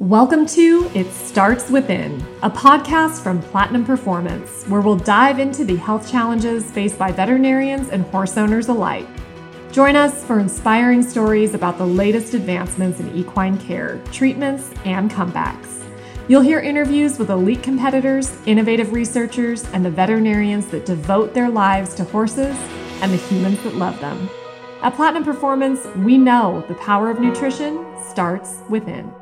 Welcome to It Starts Within, a podcast from Platinum Performance, where we'll dive into the health challenges faced by veterinarians and horse owners alike. Join us for inspiring stories about the latest advancements in equine care, treatments, and comebacks. You'll hear interviews with elite competitors, innovative researchers, and the veterinarians that devote their lives to horses and the humans that love them. At Platinum Performance, we know the power of nutrition starts within.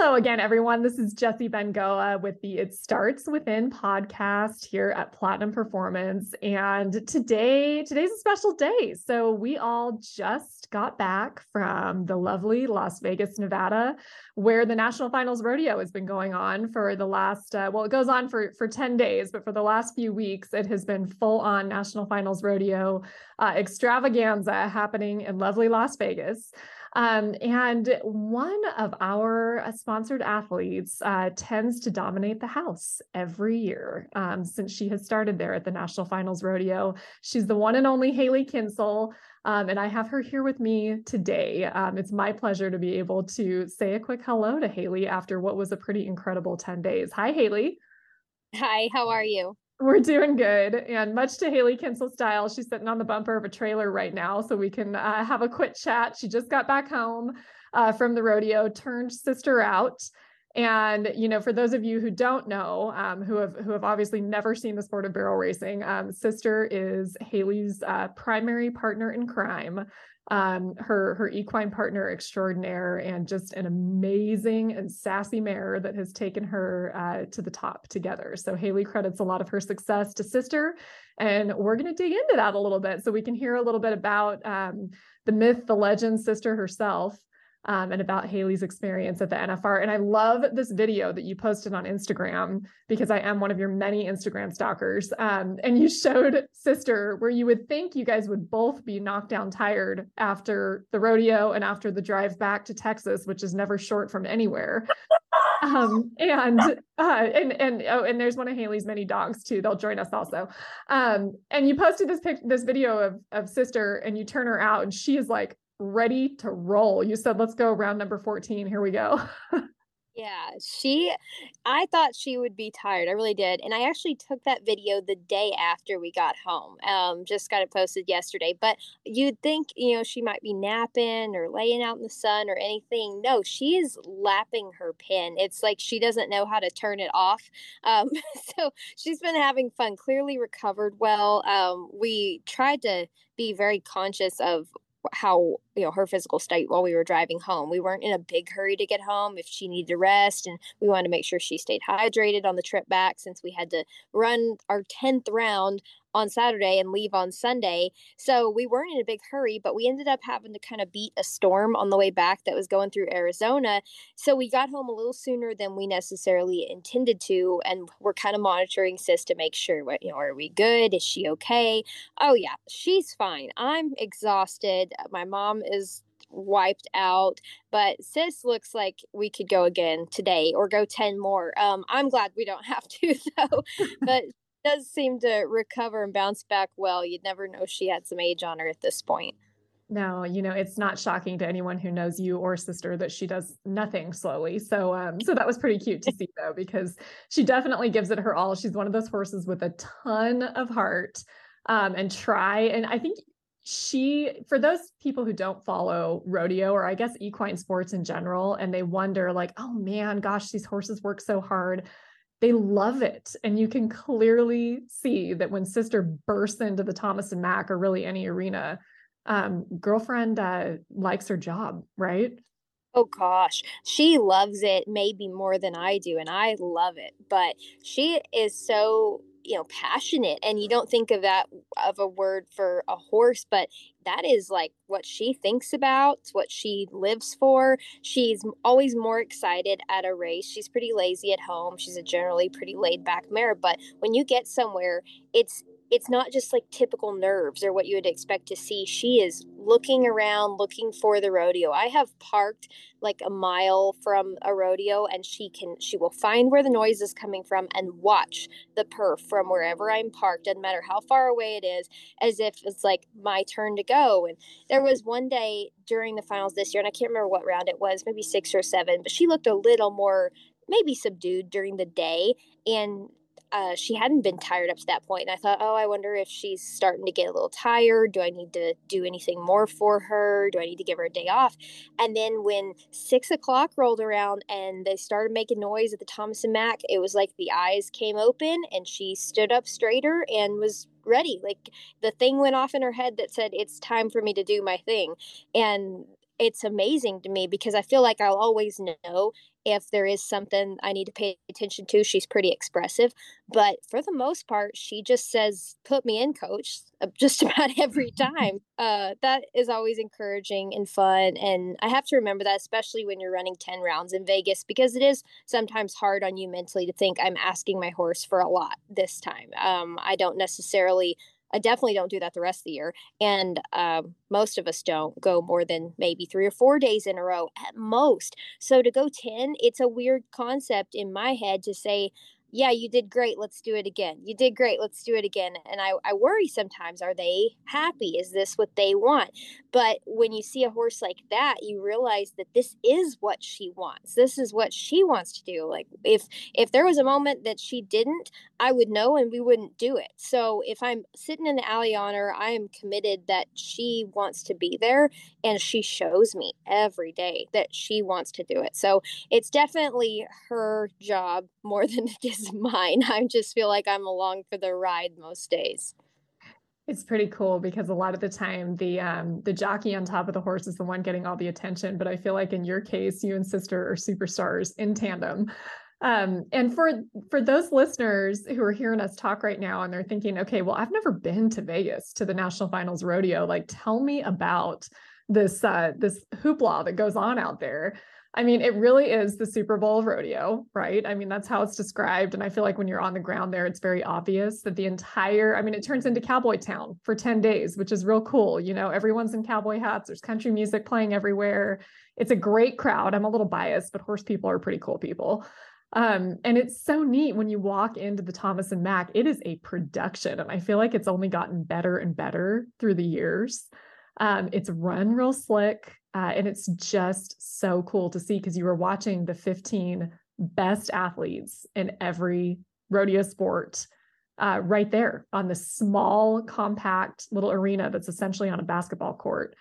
Hello again, everyone. This is Jesse Bengoa with the It Starts Within podcast here at Platinum Performance. And today, today's a special day. So we all just got back from the lovely Las Vegas, Nevada, where the National Finals Rodeo has been going on for the last, uh, well, it goes on for, for 10 days, but for the last few weeks, it has been full on National Finals Rodeo uh, extravaganza happening in lovely Las Vegas. Um, and one of our uh, sponsored athletes uh, tends to dominate the house every year um, since she has started there at the National Finals Rodeo. She's the one and only Hailey Kinsel. Um, and I have her here with me today. Um, it's my pleasure to be able to say a quick hello to Hailey after what was a pretty incredible 10 days. Hi, Hailey. Hi, how are you? We're doing good. And much to Hailey Kinsel style, she's sitting on the bumper of a trailer right now. So we can uh, have a quick chat. She just got back home uh, from the rodeo, turned sister out. And you know, for those of you who don't know, um, who have who have obviously never seen the sport of barrel racing, um, Sister is Hailey's uh, primary partner in crime um, her her equine partner extraordinaire and just an amazing and sassy mare that has taken her uh, to the top together. So Hailey credits a lot of her success to sister, and we're going to dig into that a little bit so we can hear a little bit about um, the myth, the legend, sister herself um, and about Hailey's experience at the NFR. And I love this video that you posted on Instagram because I am one of your many Instagram stalkers. Um, and you showed Sister where you would think you guys would both be knocked down tired after the rodeo and after the drive back to Texas, which is never short from anywhere. um and uh and and oh and there's one of hailey's many dogs too they'll join us also um and you posted this pic this video of of sister and you turn her out and she is like ready to roll. You said, let's go round number 14. Here we go. yeah, she, I thought she would be tired. I really did. And I actually took that video the day after we got home. Um, just got it posted yesterday. But you'd think, you know, she might be napping or laying out in the sun or anything. No, she is lapping her pin. It's like she doesn't know how to turn it off. Um, so she's been having fun, clearly recovered well. Um, we tried to be very conscious of how you know her physical state while we were driving home. We weren't in a big hurry to get home if she needed to rest and we wanted to make sure she stayed hydrated on the trip back since we had to run our 10th round on Saturday and leave on Sunday. So we weren't in a big hurry, but we ended up having to kind of beat a storm on the way back that was going through Arizona. So we got home a little sooner than we necessarily intended to. And we're kind of monitoring Sis to make sure, what, you know, are we good? Is she okay? Oh, yeah, she's fine. I'm exhausted. My mom is wiped out but sis looks like we could go again today or go 10 more um i'm glad we don't have to though but does seem to recover and bounce back well. You'd never know she had some age on her at this point. No, you know, it's not shocking to anyone who knows you or sister that she does nothing slowly. So um so that was pretty cute to see though because she definitely gives it her all. She's one of those horses with a ton of heart um and try and I think she for those people who don't follow rodeo or I guess equine sports in general and they wonder like, "Oh man, gosh, these horses work so hard." They love it. And you can clearly see that when sister bursts into the Thomas and Mack or really any arena, um, girlfriend uh, likes her job, right? Oh gosh, she loves it maybe more than I do, and I love it. But she is so you know passionate and you don't think of that of a word for a horse but that is like what she thinks about what she lives for. She's always more excited at a race. She's pretty lazy at home. She's a generally pretty laid back mare but when you get somewhere it's it's not just like typical nerves or what you would expect to see she is looking around, looking for the rodeo. I have parked like a mile from a rodeo and she can she will find where the noise is coming from and watch the perf from wherever I'm parked, doesn't matter how far away it is, as if it's like my turn to go. And there was one day during the finals this year, and I can't remember what round it was, maybe six or seven, but she looked a little more maybe subdued during the day and uh, she hadn't been tired up to that point. And I thought, oh, I wonder if she's starting to get a little tired. Do I need to do anything more for her? Do I need to give her a day off? And then when six o'clock rolled around and they started making noise at the Thomas and Mack, it was like the eyes came open and she stood up straighter and was ready. Like the thing went off in her head that said, it's time for me to do my thing. And it's amazing to me because I feel like I'll always know if there is something I need to pay attention to. She's pretty expressive, but for the most part, she just says, "Put me in, coach," uh, just about every time. Uh, that is always encouraging and fun, and I have to remember that, especially when you're running ten rounds in Vegas, because it is sometimes hard on you mentally to think I'm asking my horse for a lot this time. Um, I don't necessarily I definitely don't do that the rest of the year. And um, most of us don't go more than maybe three or four days in a row at most. So to go 10, it's a weird concept in my head to say, yeah, you did great. Let's do it again. You did great. Let's do it again. And I, I worry sometimes are they happy? Is this what they want? But when you see a horse like that, you realize that this is what she wants. This is what she wants to do. Like if if there was a moment that she didn't, I would know and we wouldn't do it. So if I'm sitting in the alley on her, I am committed that she wants to be there and she shows me every day that she wants to do it. So it's definitely her job more than it is mine. I just feel like I'm along for the ride most days. It's pretty cool because a lot of the time the um, the jockey on top of the horse is the one getting all the attention. But I feel like in your case, you and sister are superstars in tandem. Um, and for for those listeners who are hearing us talk right now and they're thinking, okay, well, I've never been to Vegas to the National Finals Rodeo. Like, tell me about this uh, this hoopla that goes on out there. I mean, it really is the Super Bowl rodeo, right? I mean, that's how it's described. And I feel like when you're on the ground there, it's very obvious that the entire, I mean, it turns into cowboy town for 10 days, which is real cool. You know, everyone's in cowboy hats, there's country music playing everywhere. It's a great crowd. I'm a little biased, but horse people are pretty cool people. Um, and it's so neat when you walk into the Thomas and Mack, it is a production. And I feel like it's only gotten better and better through the years. Um, it's run real slick. Uh, and it's just so cool to see because you were watching the 15 best athletes in every rodeo sport uh, right there on the small, compact little arena that's essentially on a basketball court.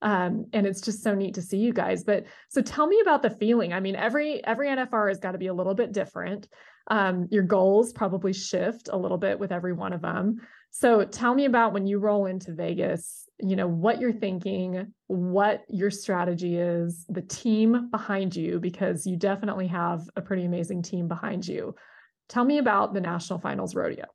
Um, and it's just so neat to see you guys. But so tell me about the feeling. I mean, every every NFR has got to be a little bit different. Um, your goals probably shift a little bit with every one of them. So tell me about when you roll into Vegas, you know, what you're thinking, what your strategy is, the team behind you, because you definitely have a pretty amazing team behind you. Tell me about the National Finals Rodeo.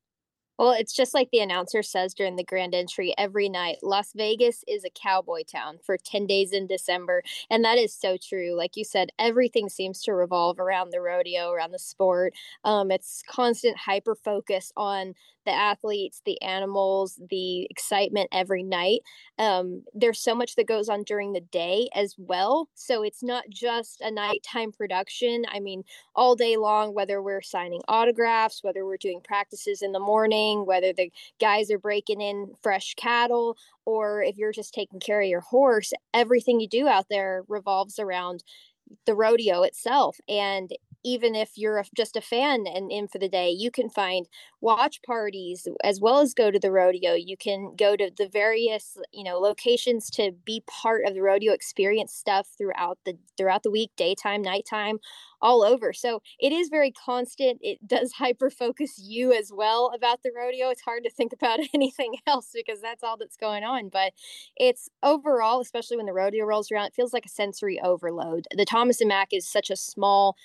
Well, it's just like the announcer says during the grand entry every night Las Vegas is a cowboy town for 10 days in December. And that is so true. Like you said, everything seems to revolve around the rodeo, around the sport. Um, it's constant hyper focus on the athletes, the animals, the excitement every night. Um, there's so much that goes on during the day as well. So it's not just a nighttime production. I mean, all day long, whether we're signing autographs, whether we're doing practices in the morning, whether the guys are breaking in fresh cattle, or if you're just taking care of your horse, everything you do out there revolves around the rodeo itself and even if you're a, just a fan and in for the day, you can find watch parties as well as go to the rodeo. You can go to the various, you know, locations to be part of the rodeo experience stuff throughout the throughout the week, daytime, nighttime, all over. So it is very constant. It does hyper focus you as well about the rodeo. It's hard to think about anything else because that's all that's going on. But it's overall, especially when the rodeo rolls around, it feels like a sensory overload. The Thomas and Mack is such a small,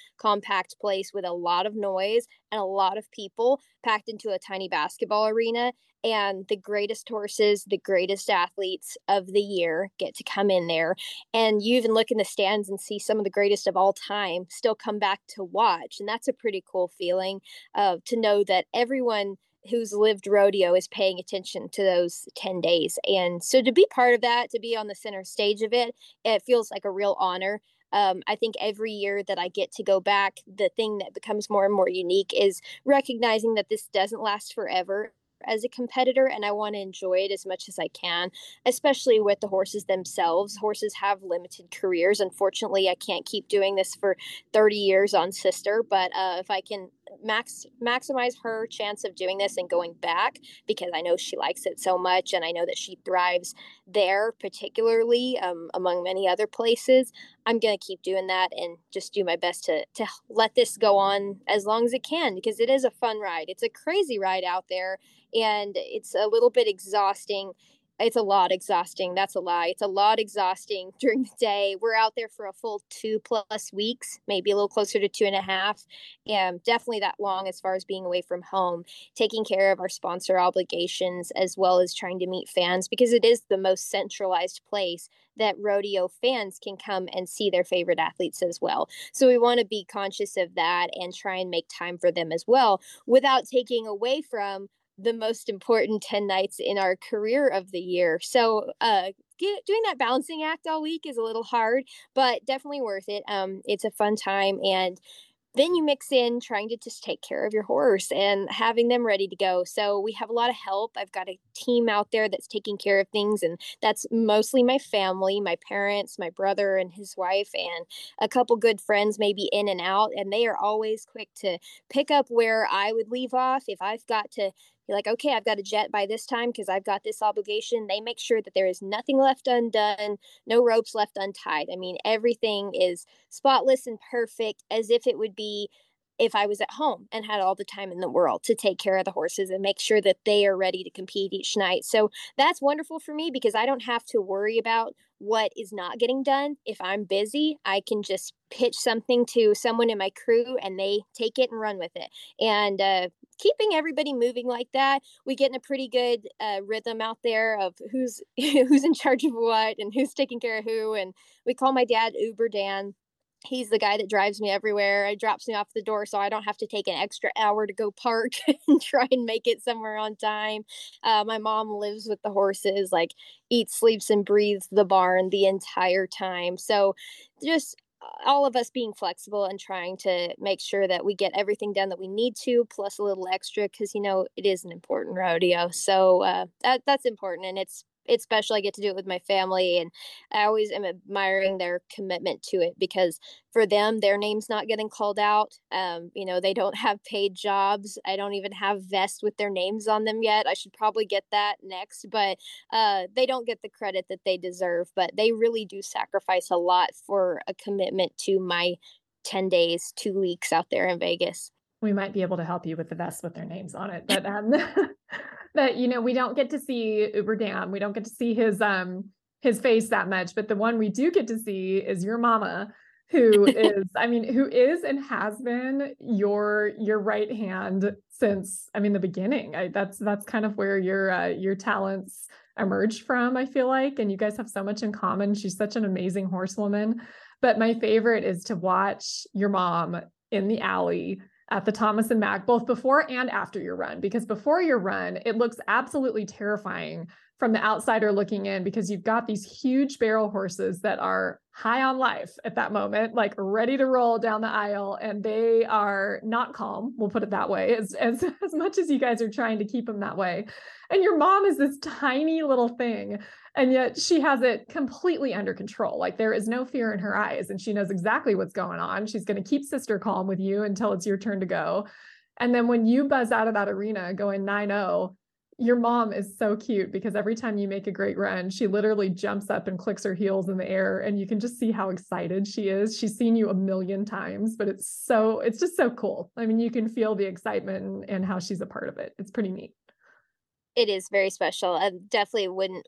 compact place with a lot of noise and a lot of people packed into a tiny basketball arena and the greatest horses, the greatest athletes of the year get to come in there. And you even look in the stands and see some of the greatest of all time still come back to watch. And that's a pretty cool feeling uh, to know that everyone who's lived rodeo is paying attention to those 10 days. And so to be part of that, to be on the center stage of it, it feels like a real honor. Um, I think every year that I get to go back, the thing that becomes more and more unique is recognizing that this doesn't last forever as a competitor and I want to enjoy it as much as I can, especially with the horses themselves. Horses have limited careers. Unfortunately, I can't keep doing this for 30 years on Sister, but uh, if I can max maximize her chance of doing this and going back because I know she likes it so much and I know that she thrives there particularly um, among many other places. I'm to keep doing that and just do my best to to let this go on as long as it can because it is a fun ride. It's a crazy ride out there and it's a little bit exhausting it's a lot exhausting. That's a lie. It's a lot exhausting during the day. We're out there for a full two plus weeks, maybe a little closer to two and a half, and definitely that long as far as being away from home, taking care of our sponsor obligations as well as trying to meet fans because it is the most centralized place that rodeo fans can come and see their favorite athletes as well. So we want to be conscious of that and try and make time for them as well without taking away from the most important 10 nights in our career of the year. So, uh, doing that balancing act all week is a little hard, but definitely worth it. Um, it's a fun time. And then you mix in trying to just take care of your horse and having them ready to go. So we have a lot of help. I've got a team out there that's taking care of things, and that's mostly my family, my parents, my brother and his wife, and a couple good friends, maybe in and out. And they are always quick to pick up where I would leave off. If I've got to you're like, okay, I've got a jet by this time because I've got this obligation. They make sure that there is nothing left undone, no ropes left untied. I mean, everything is spotless and perfect as if it would be if I was at home and had all the time in the world to take care of the horses and make sure that they are ready to compete each night. So that's wonderful for me because I don't have to worry about what is not getting done. If I'm busy, I can just pitch something to someone in my crew and they take it and run with it. And uh, keeping everybody moving like that, we get in a pretty good uh, rhythm out there of who's who's in charge of what and who's taking care of who. And we call my dad Uber Dan he's the guy that drives me everywhere. He drops me off the door so I don't have to take an extra hour to go park and try and make it somewhere on time. Uh, my mom lives with the horses, like eats, sleeps, and breathes the barn the entire time. So just all of us being flexible and trying to make sure that we get everything done that we need to plus a little extra because you know it is an important rodeo. So uh, that, that's important and it's it's special. I get to do it with my family, and I always am admiring their commitment to it because for them, their name's not getting called out. Um, you know, they don't have paid jobs. I don't even have vests with their names on them yet. I should probably get that next, but uh, they don't get the credit that they deserve. But they really do sacrifice a lot for a commitment to my 10 days, two weeks out there in Vegas we might be able to help you with the vest with their names on it. But um but you know, we don't get to see Uber Dan. We don't get to see his um his face that much. But the one we do get to see is your mama, who is, I mean, who is and has been your your right hand since I mean the beginning. I, that's that's kind of where your uh, your talents emerged from. I feel like, and you guys have so much in common. She's such an amazing horsewoman. But my favorite is to watch your mom in the alley at the Thomas and Mack, both before and after your run, because before your run, it looks absolutely terrifying from the outsider looking in because you've got these huge barrel horses that are high on life at that moment, like ready to roll down the aisle, and they are not calm. We'll put it that way, as, as, as much as you guys are trying to keep them that way. And your mom is this tiny little thing and yet she has it completely under control. Like there is no fear in her eyes and she knows exactly what's going on. She's going to keep sister calm with you until it's your turn to go. And then when you buzz out of that arena going 9-0 your mom is so cute because every time you make a great run she literally jumps up and clicks her heels in the air and you can just see how excited she is. She's seen you a million times but it's so it's just so cool. I mean you can feel the excitement and, and how she's a part of it. It's pretty neat. It is very special. I definitely wouldn't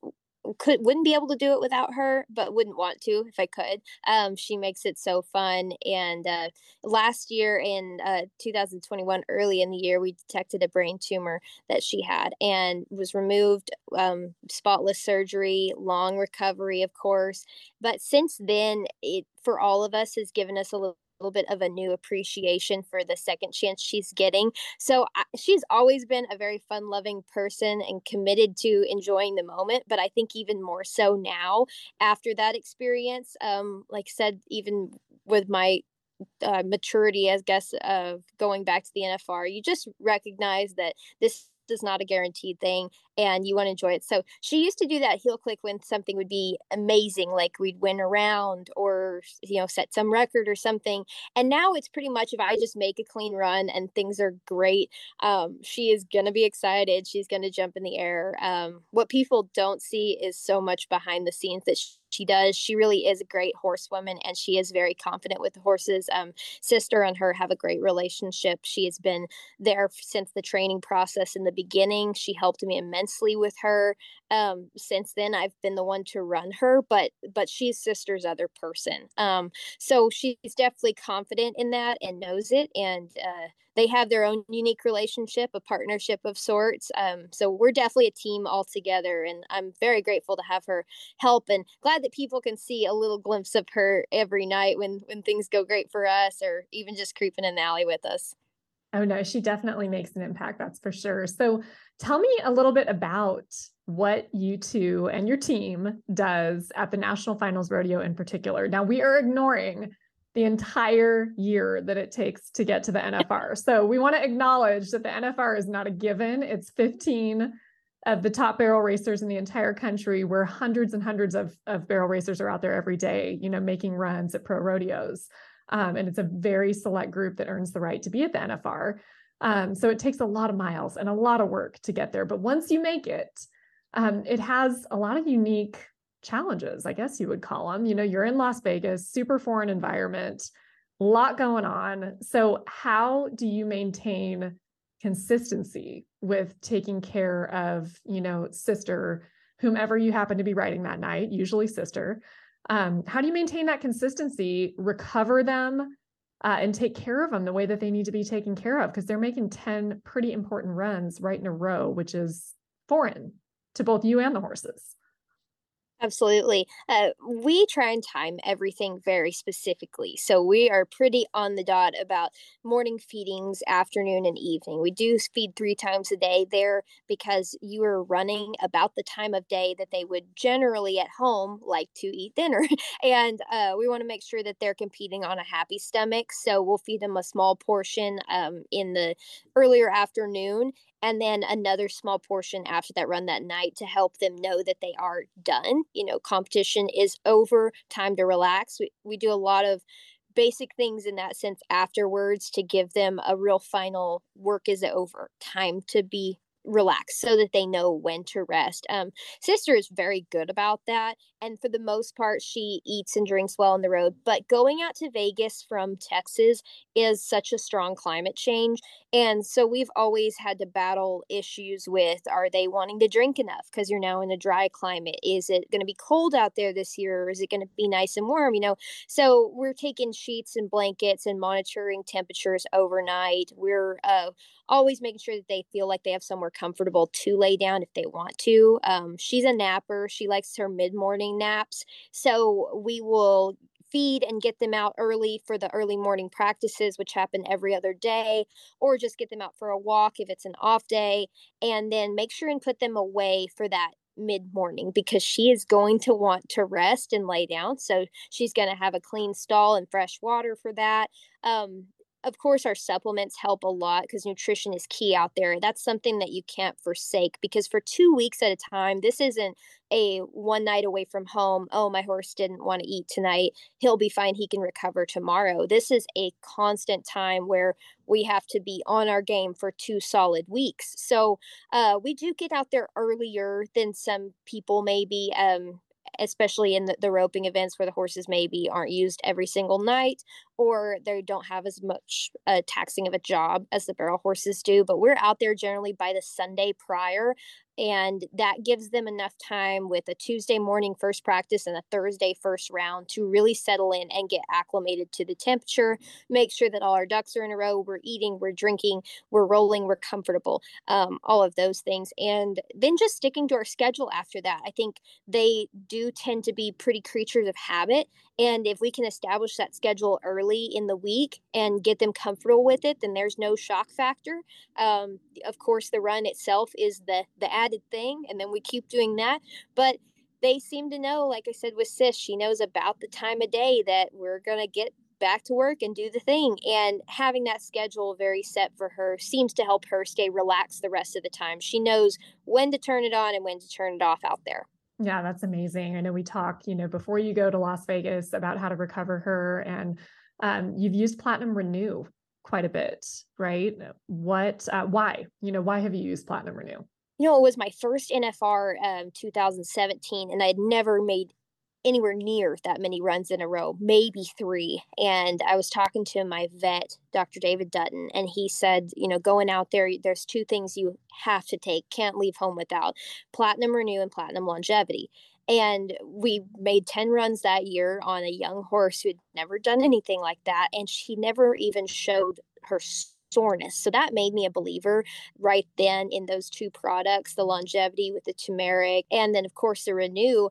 could wouldn't be able to do it without her but wouldn't want to if i could. Um, she makes it so fun and uh, last year in uh, 2021 early in the year we detected a brain tumor that she had and was removed um, spotless surgery long recovery of course but since then it for all of us has given us a little little bit of a new appreciation for the second chance she's getting. So I, she's always been a very fun loving person and committed to enjoying the moment. But I think even more so now after that experience, um, like said, even with my uh, maturity, I guess, of going back to the NFR, you just recognize that this is not a guaranteed thing and you want to enjoy it. So she used to do that heel click when something would be amazing, like we'd win around or, you know, set some record or something. And now it's pretty much if I just make a clean run and things are great, um, she is going to be excited. She's going to jump in the air. Um, what people don't see is so much behind the scenes that she, she does. She really is a great horsewoman and she is very confident with the horses. Um, sister and her have a great relationship. She has been there since the training process in the beginning. She helped me immensely with her. Um, since then, I've been the one to run her, but but she's sister's other person. Um, so she's definitely confident in that and knows it. And uh, they have their own unique relationship, a partnership of sorts. Um, so we're definitely a team all together, and I'm very grateful to have her help and glad that people can see a little glimpse of her every night when when things go great for us, or even just creeping in the alley with us. Oh no, she definitely makes an impact. That's for sure. So tell me a little bit about what you two and your team does at the National Finals Rodeo in particular. Now we are ignoring the entire year that it takes to get to the NFR. So we want to acknowledge that the NFR is not a given. It's 15 of the top barrel racers in the entire country, where hundreds and hundreds of, of barrel racers are out there every day, you know, making runs at pro rodeos. Um, and it's a very select group that earns the right to be at the NFR. Um, so it takes a lot of miles and a lot of work to get there. But once you make it, um, it has a lot of unique challenges, I guess you would call them. You know, you're in Las Vegas, super foreign environment, a lot going on. So, how do you maintain consistency with taking care of, you know, sister, whomever you happen to be riding that night, usually sister? Um, how do you maintain that consistency, recover them, uh, and take care of them the way that they need to be taken care of? Because they're making 10 pretty important runs right in a row, which is foreign to both you and the horses. Absolutely. Uh, we try and time everything very specifically. So we are pretty on the dot about morning feedings, afternoon, and evening. We do feed three times a day there because you are running about the time of day that they would generally at home like to eat dinner. and uh, we want to make sure that they're competing on a happy stomach. So we'll feed them a small portion um, in the earlier afternoon and then another small portion after that run that night to help them know that they are done. You know, competition is over, time to relax. We, we do a lot of basic things in that sense afterwards to give them a real final work is over, time to be relax so that they know when to rest. Um, sister is very good about that. And for the most part, she eats and drinks well on the road. But going out to Vegas from Texas is such a strong climate change. And so we've always had to battle issues with are they wanting to drink enough? Because you're now in a dry climate. Is it going to be cold out there this year or is it going to be nice and warm? You know, so we're taking sheets and blankets and monitoring temperatures overnight. We're uh, always making sure that they feel like they have somewhere comfortable to lay down if they want to. Um, she's a napper. She likes her mid morning naps. So we will feed and get them out early for the early morning practices, which happen every other day, or just get them out for a walk if it's an off day, and then make sure and put them away for that mid morning because she is going to want to rest and lay down. So she's going to have a clean stall and fresh water for that. Um, of course our supplements help a lot because nutrition is key out there. That's something that you can't forsake because for two weeks at a time this isn't a one night away from home oh my horse didn't want to eat tonight. He'll be fine. He can recover tomorrow. This is a constant time where we have to be on our game for two solid weeks. So uh, we do get out there earlier than some people maybe um, especially in the, the roping events where the horses maybe aren't used every single night or they don't have as much uh, taxing of a job as the barrel horses do. But we're out there generally by the Sunday prior and that gives them enough time with a Tuesday morning first practice and a Thursday first round to really settle in and get acclimated to the temperature, make sure that all our ducks are in a row, we're eating, we're drinking, we're rolling, we're comfortable, um, all of those things. And then just sticking to our schedule after that. I think they do tend to be pretty creatures of habit And if we can establish that schedule early in the week and get them comfortable with it, then there's no shock factor. Um, of course, the run itself is the the added thing, and then we keep doing that. But they seem to know, like I said with Sis, she knows about the time of day that we're gonna get back to work and do the thing. And having that schedule very set for her seems to help her stay relaxed the rest of the time. She knows when to turn it on and when to turn it off out there. Yeah, that's amazing. I know we talk, you know, before you go to Las Vegas about how to recover her, and um, you've used Platinum Renew quite a bit, right? What, uh, why, you know, why have you used Platinum Renew? You know, it was my first NFR um, 2017, and I had never made anywhere near that many runs in a row, maybe three. And I was talking to my vet, Dr. David Dutton, and he said, you know, going out there, there's two things you have to take, can't leave home without platinum renew and platinum longevity. And we made 10 runs that year on a young horse who had never done anything like that. And she never even showed her soreness. So that made me a believer right then in those two products the longevity with the turmeric, and then, of course, the renew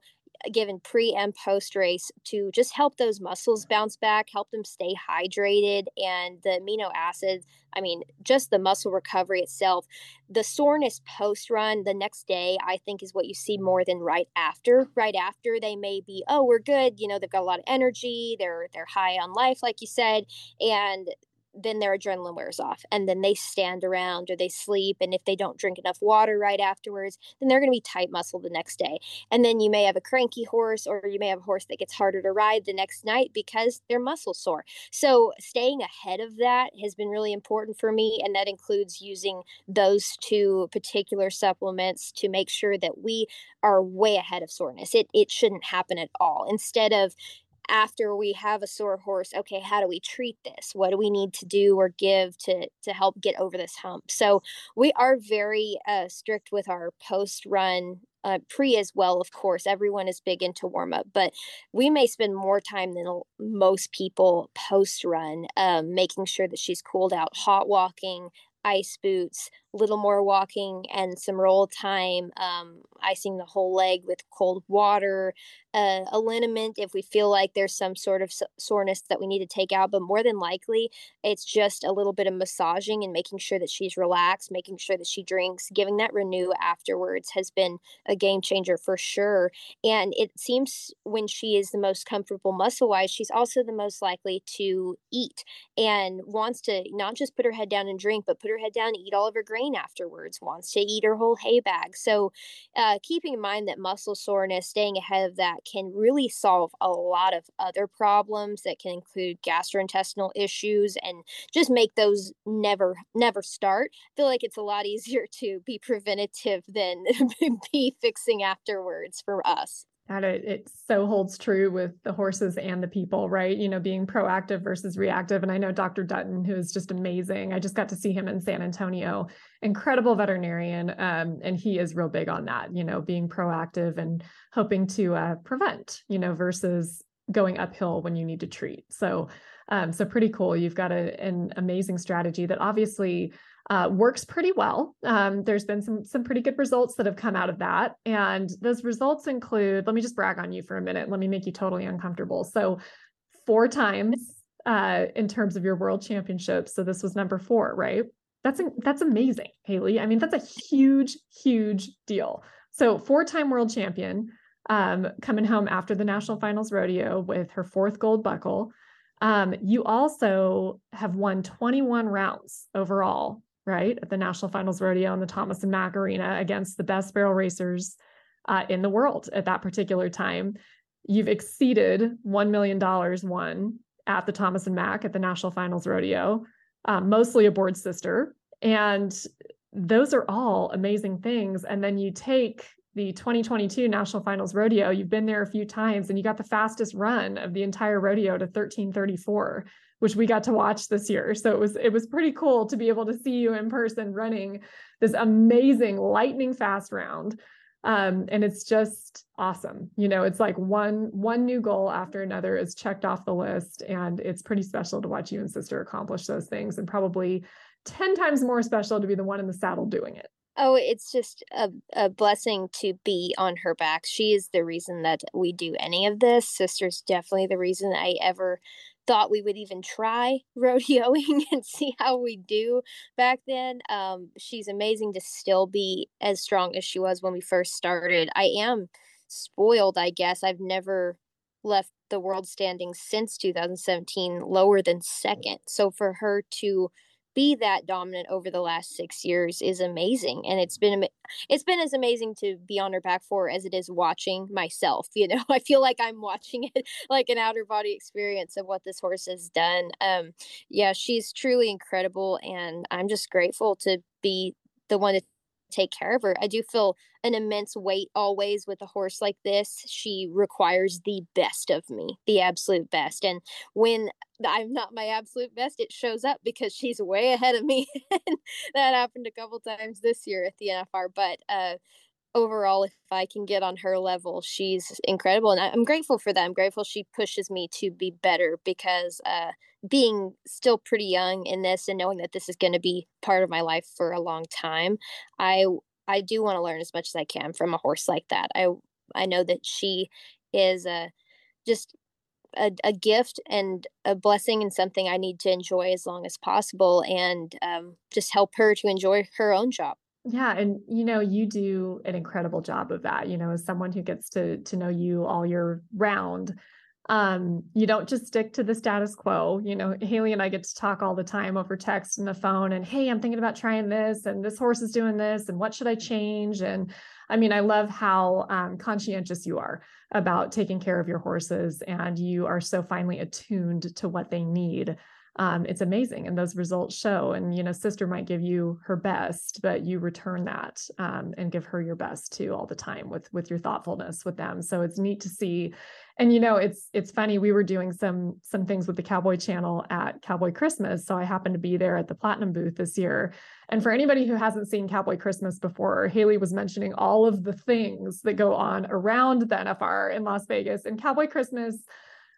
given pre and post race to just help those muscles bounce back, help them stay hydrated, and the amino acids. I mean, just the muscle recovery itself. The soreness post run the next day, I think, is what you see more than right after. Right after, they may be, oh, we're good. You know, they've got a lot of energy. They're they're high on life, like you said, and then their adrenaline wears off and then they stand around or they sleep and if they don't drink enough water right afterwards then they're going to be tight muscle the next day. And then you may have a cranky horse or you may have a horse that gets harder to ride the next night because they're muscle sore. So staying ahead of that has been really important for me and that includes using those two particular supplements to make sure that we are way ahead of soreness. It, it shouldn't happen at all. Instead of after we have a sore horse okay how do we treat this? What do we need to do or give to to help get over this hump? So we are very uh, strict with our post run uh, pre as well of course everyone is big into warm up but we may spend more time than most people post run um, making sure that she's cooled out hot walking ice boots little more walking and some roll time, um, icing the whole leg with cold water, uh, a liniment if we feel like there's some sort of soreness that we need to take out. But more than likely, it's just a little bit of massaging and making sure that she's relaxed, making sure that she drinks, giving that renew afterwards has been a game changer for sure. And it seems when she is the most comfortable muscle wise, she's also the most likely to eat and wants to not just put her head down and drink, but put her head down and eat all of her grain brain afterwards, wants to eat her whole hay bag. So, uh, keeping in mind that muscle soreness, staying ahead of that can really solve a lot of other problems that can include gastrointestinal issues and just make those never, never start. I feel like it's a lot easier to be preventative than be fixing afterwards for us. And it, it so holds true with the horses and the people, right? You know, being proactive versus reactive. And I know Dr. Dutton, who is just amazing. I just got to see him in San Antonio, incredible veterinarian. Um, and he is real big on that, you know, being proactive and hoping to uh, prevent, you know, versus going uphill when you need to treat. So, um, so pretty cool. You've got a, an amazing strategy that obviously uh, works pretty well. Um, there's been some some pretty good results that have come out of that, and those results include. Let me just brag on you for a minute. Let me make you totally uncomfortable. So, four times uh, in terms of your world championships. So this was number four, right? That's that's amazing, Hailey. I mean, that's a huge, huge deal. So four-time world champion, um, coming home after the national finals rodeo with her fourth gold buckle. Um, you also have won 21 rounds overall right, at the National Finals Rodeo in the Thomas and Mack Arena against the best barrel racers uh, in the world at that particular time. You've exceeded $1 million won at the Thomas and Mack at the National Finals Rodeo, um, mostly aboard sister. And those are all amazing things. And then you take the 2022 National Finals Rodeo, you've been there a few times and you got the fastest run of the entire rodeo to 1334 which we got to watch this year. So it was it was pretty cool to be able to see you in person running this amazing lightning fast round. Um, and it's just awesome. You know, it's like one one new goal after another is checked off the list, and it's pretty special to watch you and sister accomplish those things, and probably ten times more special to be the one in the saddle doing it. Oh, it's just a, a blessing to be on her back. She is the reason that we do any of this. Sister's definitely the reason I ever thought we would even try rodeoing and see how we do back then. Um, she's amazing to still be as strong as she was when we first started. I am spoiled, I guess. I've never left the world standing since 2017 lower than second. So for her to be that dominant over the last six years is amazing and it's been it's been as amazing to be on her back for as it is watching myself you know? I feel like i'm watching it like an outer body experience of what this horse has done um yeah she's truly incredible and i'm just grateful to be the one to take care of her. I do feel an immense weight always with a horse like this. She requires the best of me, the absolute best. And when I'm not my absolute best, it shows up because she's way ahead of me. that happened a couple times this year at the NFR. But uh, overall, if I can get on her level, she's incredible. And I'm grateful for that. I'm grateful she pushes me to be better because uh, being still pretty young in this and knowing that this is going to be part of my life for a long time, I I do want to learn as much as I can from a horse like that. I I know that she is a just a, a gift and a blessing and something I need to enjoy as long as possible and um, just help her to enjoy her own job. Yeah, and you know, you do an incredible job of that. You know, as someone who gets to to know you all year round, um, you don't just stick to the status quo. You know, Hailey and I get to talk all the time over text and the phone, and hey, I'm thinking about trying this, and this horse is doing this, and what should I change? And I mean, I love how um, conscientious you are about taking care of your horses, and you are so finely attuned to what they need um, it's amazing and those results show and you know sister might give you her best but you return that um, and give her your best too all the time with with your thoughtfulness with them. So it's neat to see and you know it's it's funny we were doing some some things with the cowboy channel at cowboy christmas so i happened to be there at the platinum booth this year. And for anybody who hasn't seen cowboy christmas before hailey was mentioning all of the things that go on around the nfr in las vegas and cowboy christmas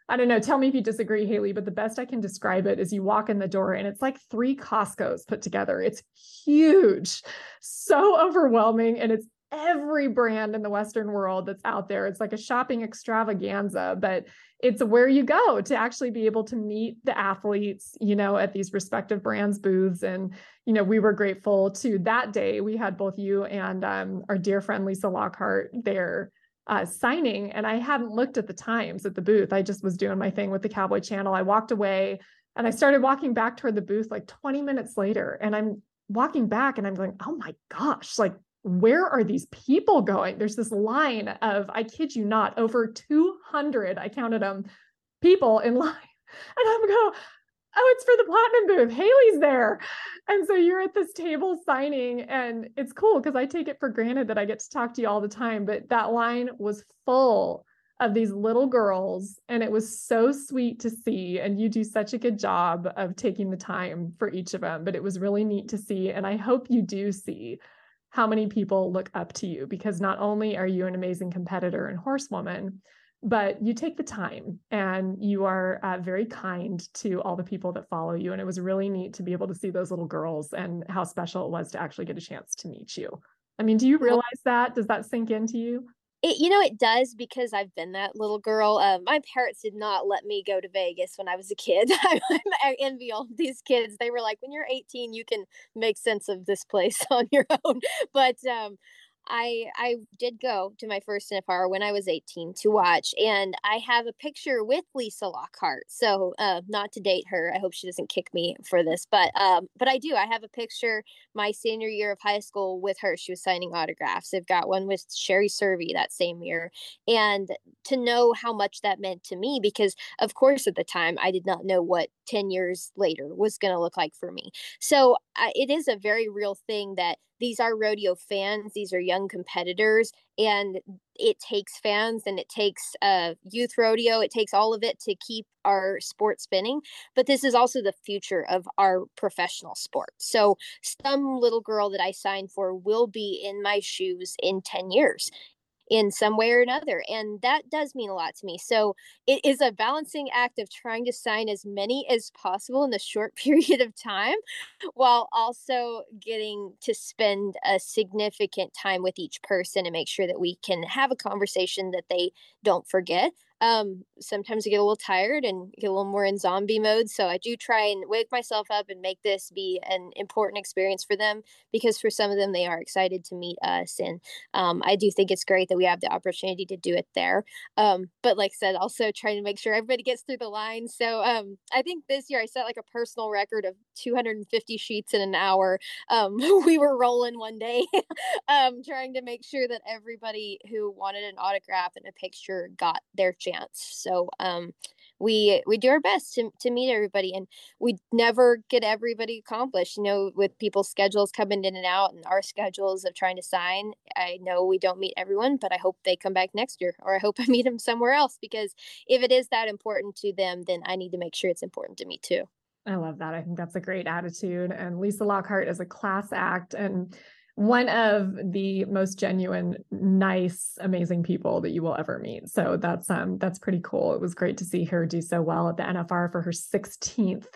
I don't know. Tell me if you disagree, Hailey, but the best I can describe it is you walk in the door and it's like three Costco's put together. It's huge, so overwhelming. And it's every brand in the Western world that's out there. It's like a shopping extravaganza, but it's where you go to actually be able to meet the athletes, you know, at these respective brands booths. And, you know, we were grateful to that day. We had both you and um, our dear friend Lisa Lockhart there uh, signing and I hadn't looked at the times at the booth. I just was doing my thing with the Cowboy Channel. I walked away and I started walking back toward the booth like 20 minutes later. And I'm walking back and I'm going, oh my gosh, like, where are these people going? There's this line of, I kid you not, over 200, I counted them, people in line. And I'm going, oh, it's for the platinum booth. Hailey's there. And so you're at this table signing, and it's cool because I take it for granted that I get to talk to you all the time. But that line was full of these little girls, and it was so sweet to see. And you do such a good job of taking the time for each of them. But it was really neat to see. And I hope you do see how many people look up to you because not only are you an amazing competitor and horsewoman, but you take the time and you are uh, very kind to all the people that follow you. And it was really neat to be able to see those little girls and how special it was to actually get a chance to meet you. I mean, do you realize that? Does that sink into you? It, you know, it does because I've been that little girl. Um, my parents did not let me go to Vegas when I was a kid. I, I envy all these kids. They were like, when you're 18, you can make sense of this place on your own. But um, I I did go to my first NFR when I was 18 to watch, and I have a picture with Lisa Lockhart. So, uh, not to date her. I hope she doesn't kick me for this, but um, but I do. I have a picture my senior year of high school with her. She was signing autographs. I've got one with Sherry Cervi that same year, and to know how much that meant to me, because of course at the time I did not know what 10 years later was going to look like for me. So uh, it is a very real thing that these are rodeo fans these are young competitors and it takes fans and it takes uh, youth rodeo it takes all of it to keep our sport spinning but this is also the future of our professional sport. So some little girl that i signed for will be in my shoes in 10 years in some way or another. And that does mean a lot to me. So it is a balancing act of trying to sign as many as possible in a short period of time while also getting to spend a significant time with each person and make sure that we can have a conversation that they don't forget um, sometimes I get a little tired and get a little more in zombie mode. So I do try and wake myself up and make this be an important experience for them because for some of them, they are excited to meet us. And um, I do think it's great that we have the opportunity to do it there. Um, but like I said, also trying to make sure everybody gets through the line. So um, I think this year I set like a personal record of 250 sheets in an hour. Um, we were rolling one day, um, trying to make sure that everybody who wanted an autograph and a picture got their chance. So um, we we do our best to, to meet everybody and we never get everybody accomplished you know with people's schedules coming in and out and our schedules of trying to sign i know we don't meet everyone but i hope they come back next year or i hope i meet them somewhere else because if it is that important to them then i need to make sure it's important to me too I love that. I think that's a great attitude. And Lisa Lockhart is a class act. And one of the most genuine, nice, amazing people that you will ever meet. So that's um that's pretty cool. It was great to see her do so well at the NFR for her 16th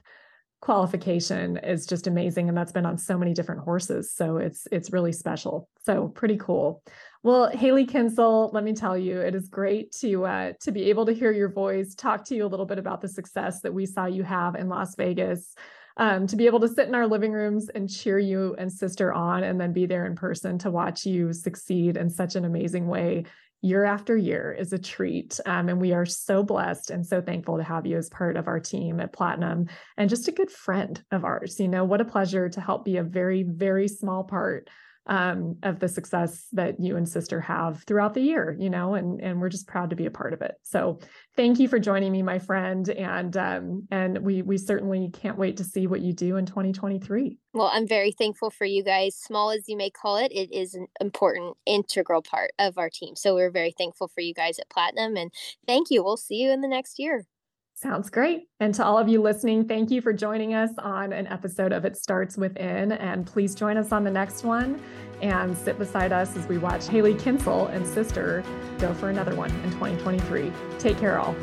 qualification is just amazing and that's been on so many different horses so it's it's really special so pretty cool well hailey kinsel let me tell you it is great to uh, to be able to hear your voice talk to you a little bit about the success that we saw you have in las vegas um, to be able to sit in our living rooms and cheer you and sister on and then be there in person to watch you succeed in such an amazing way year after year is a treat. Um, and we are so blessed and so thankful to have you as part of our team at Platinum and just a good friend of ours. You know, what a pleasure to help be a very, very small part um, of the success that you and sister have throughout the year, you know, and and we're just proud to be a part of it. So thank you for joining me, my friend, and um, and we we certainly can't wait to see what you do in 2023. Well, I'm very thankful for you guys. Small as you may call it, it is an important, integral part of our team. So we're very thankful for you guys at Platinum, and thank you. We'll see you in the next year. Sounds great. And to all of you listening, thank you for joining us on an episode of It Starts Within. And please join us on the next one and sit beside us as we watch Hailey Kinsel and sister go for another one in 2023. Take care, all.